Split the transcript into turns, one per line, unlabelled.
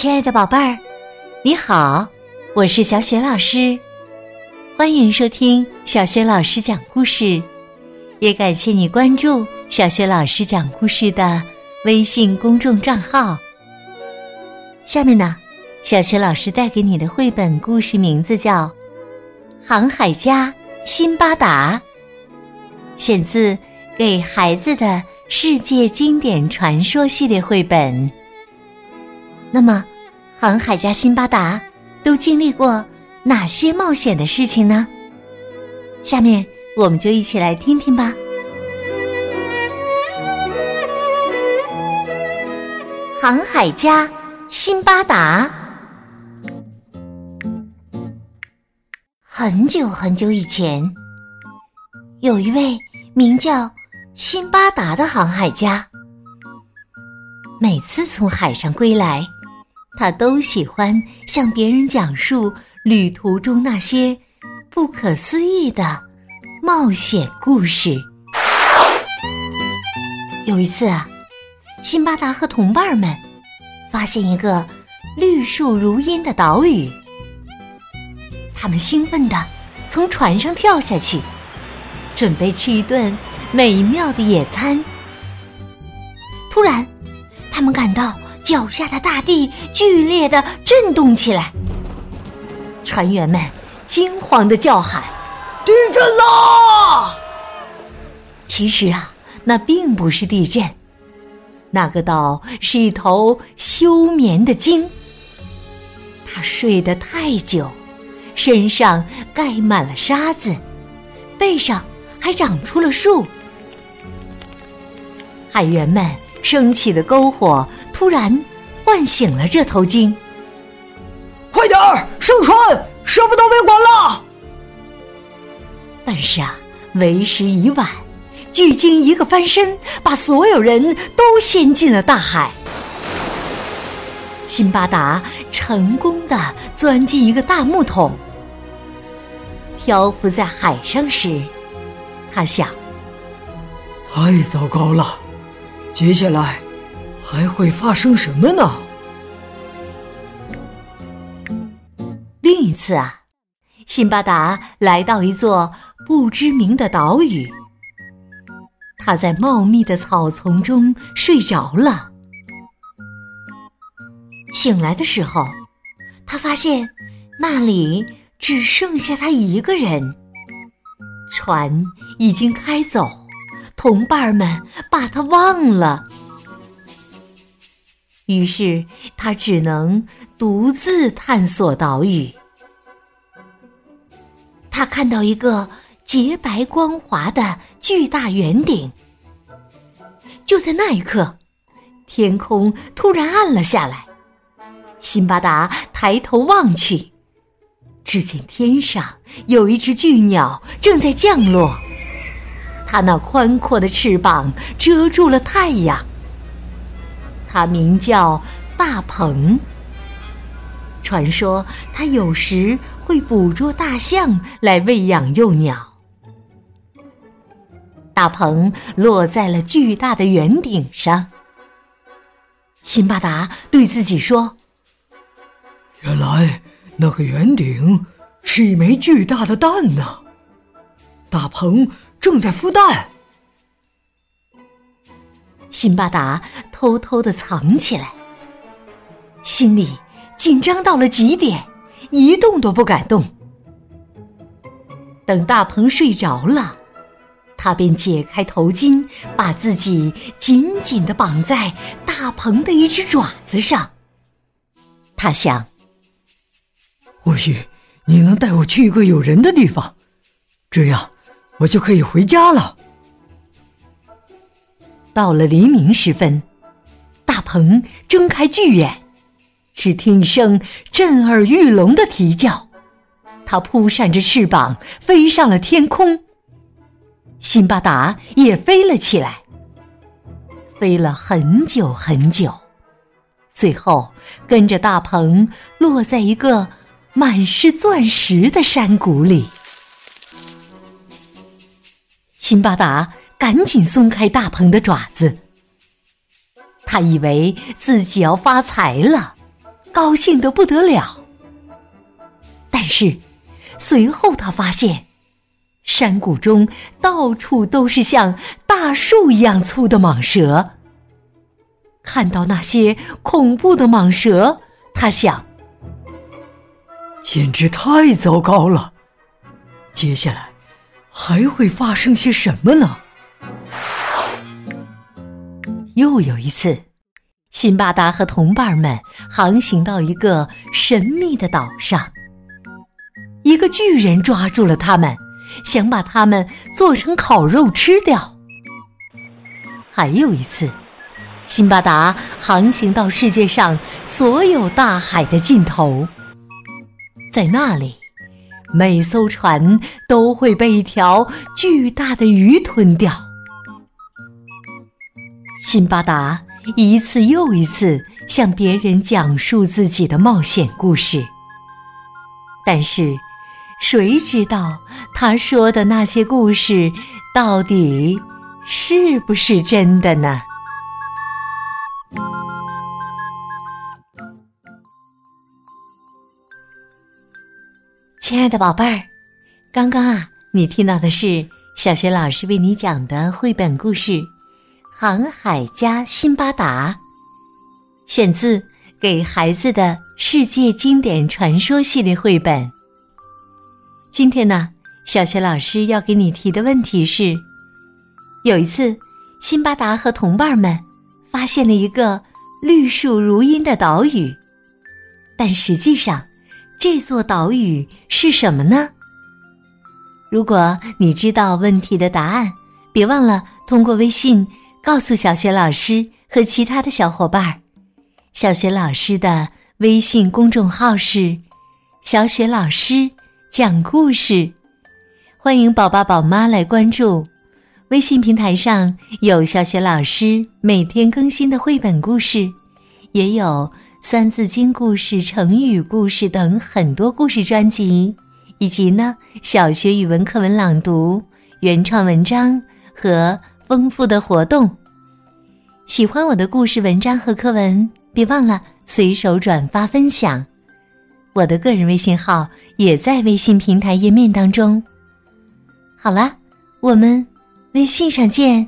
亲爱的宝贝儿，你好，我是小雪老师，欢迎收听小雪老师讲故事，也感谢你关注小雪老师讲故事的微信公众账号。下面呢，小雪老师带给你的绘本故事名字叫《航海家辛巴达》，选自《给孩子的世界经典传说》系列绘本。那么，航海家辛巴达都经历过哪些冒险的事情呢？下面我们就一起来听听吧。航海家辛巴达，很久很久以前，有一位名叫辛巴达的航海家，每次从海上归来。他都喜欢向别人讲述旅途中那些不可思议的冒险故事。有一次啊，辛巴达和同伴们发现一个绿树如茵的岛屿，他们兴奋地从船上跳下去，准备吃一顿美妙的野餐。突然，他们感到。脚下的大地剧烈的震动起来，船员们惊慌的叫喊：“
地震啦！”
其实啊，那并不是地震，那个岛是一头休眠的鲸。它睡得太久，身上盖满了沙子，背上还长出了树。海员们升起的篝火。突然唤醒了这头鲸，
快点儿上船，什么都别管了。
但是啊，为时已晚，巨鲸一个翻身，把所有人都掀进了大海。辛巴达成功的钻进一个大木桶，漂浮在海上时，他想：
太糟糕了，接下来。还会发生什么呢？
另一次啊，辛巴达来到一座不知名的岛屿，他在茂密的草丛中睡着了。醒来的时候，他发现那里只剩下他一个人，船已经开走，同伴们把他忘了。于是他只能独自探索岛屿。他看到一个洁白光滑的巨大圆顶。就在那一刻，天空突然暗了下来。辛巴达抬头望去，只见天上有一只巨鸟正在降落。它那宽阔的翅膀遮住了太阳。它名叫大鹏。传说它有时会捕捉大象来喂养幼鸟。大鹏落在了巨大的圆顶上。辛巴达对自己说：“
原来那个圆顶是一枚巨大的蛋呢，大鹏正在孵蛋。”
辛巴达偷偷的藏起来，心里紧张到了极点，一动都不敢动。等大鹏睡着了，他便解开头巾，把自己紧紧的绑在大鹏的一只爪子上。他想，
或许你能带我去一个有人的地方，这样我就可以回家了。
到了黎明时分，大鹏睁开巨眼，只听一声震耳欲聋的啼叫，它扑扇着翅膀飞上了天空。辛巴达也飞了起来，飞了很久很久，最后跟着大鹏落在一个满是钻石的山谷里。辛巴达。赶紧松开大鹏的爪子，他以为自己要发财了，高兴的不得了。但是，随后他发现，山谷中到处都是像大树一样粗的蟒蛇。看到那些恐怖的蟒蛇，他想：
简直太糟糕了！接下来还会发生些什么呢？
又有一次，辛巴达和同伴们航行到一个神秘的岛上，一个巨人抓住了他们，想把他们做成烤肉吃掉。还有一次。辛巴达航行到世界上所有大海的尽头，在那里，每艘船都会被一条巨大的鱼吞掉。辛巴达一次又一次向别人讲述自己的冒险故事，但是，谁知道他说的那些故事到底是不是真的呢？亲爱的宝贝儿，刚刚啊，你听到的是小学老师为你讲的绘本故事《航海家辛巴达》，选自《给孩子的世界经典传说》系列绘本。今天呢，小学老师要给你提的问题是：有一次，辛巴达和同伴们发现了一个绿树如茵的岛屿，但实际上。这座岛屿是什么呢？如果你知道问题的答案，别忘了通过微信告诉小雪老师和其他的小伙伴。小雪老师的微信公众号是“小雪老师讲故事”，欢迎宝爸宝妈来关注。微信平台上有小雪老师每天更新的绘本故事，也有。三字经故事、成语故事等很多故事专辑，以及呢小学语文课文朗读、原创文章和丰富的活动。喜欢我的故事、文章和课文，别忘了随手转发分享。我的个人微信号也在微信平台页面当中。好了，我们微信上见。